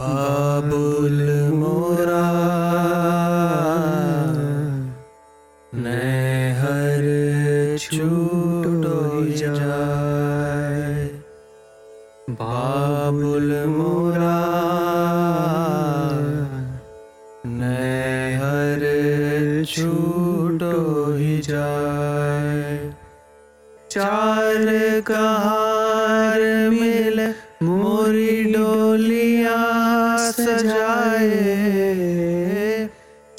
बाबुल मोरा। नहर छूटो जाए। बाबुल मोरा। नहर छूटो ही जाए। चार कहार मिल मोरी डोलिया। सजाए।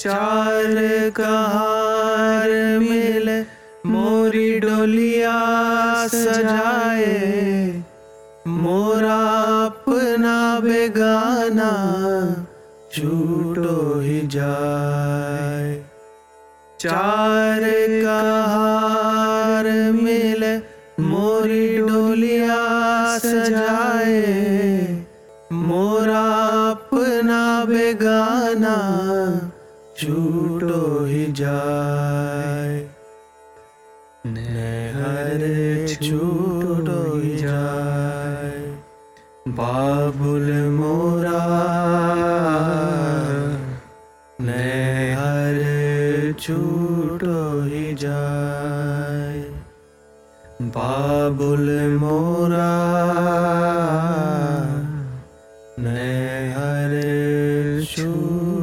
चार कहार मिल, मोरी डोलिया सजाए। मोरा अपना बेगाना छूटो ही जाए। चार कहार मिल, मोरी डोलिया सजाए। मोरा अपना बेगाना छूटो ही जाए। नहर छूटो ही जाए। बाबुल मोरा, नहर छूटो ही जाए। बाबुल मोरा Jesus.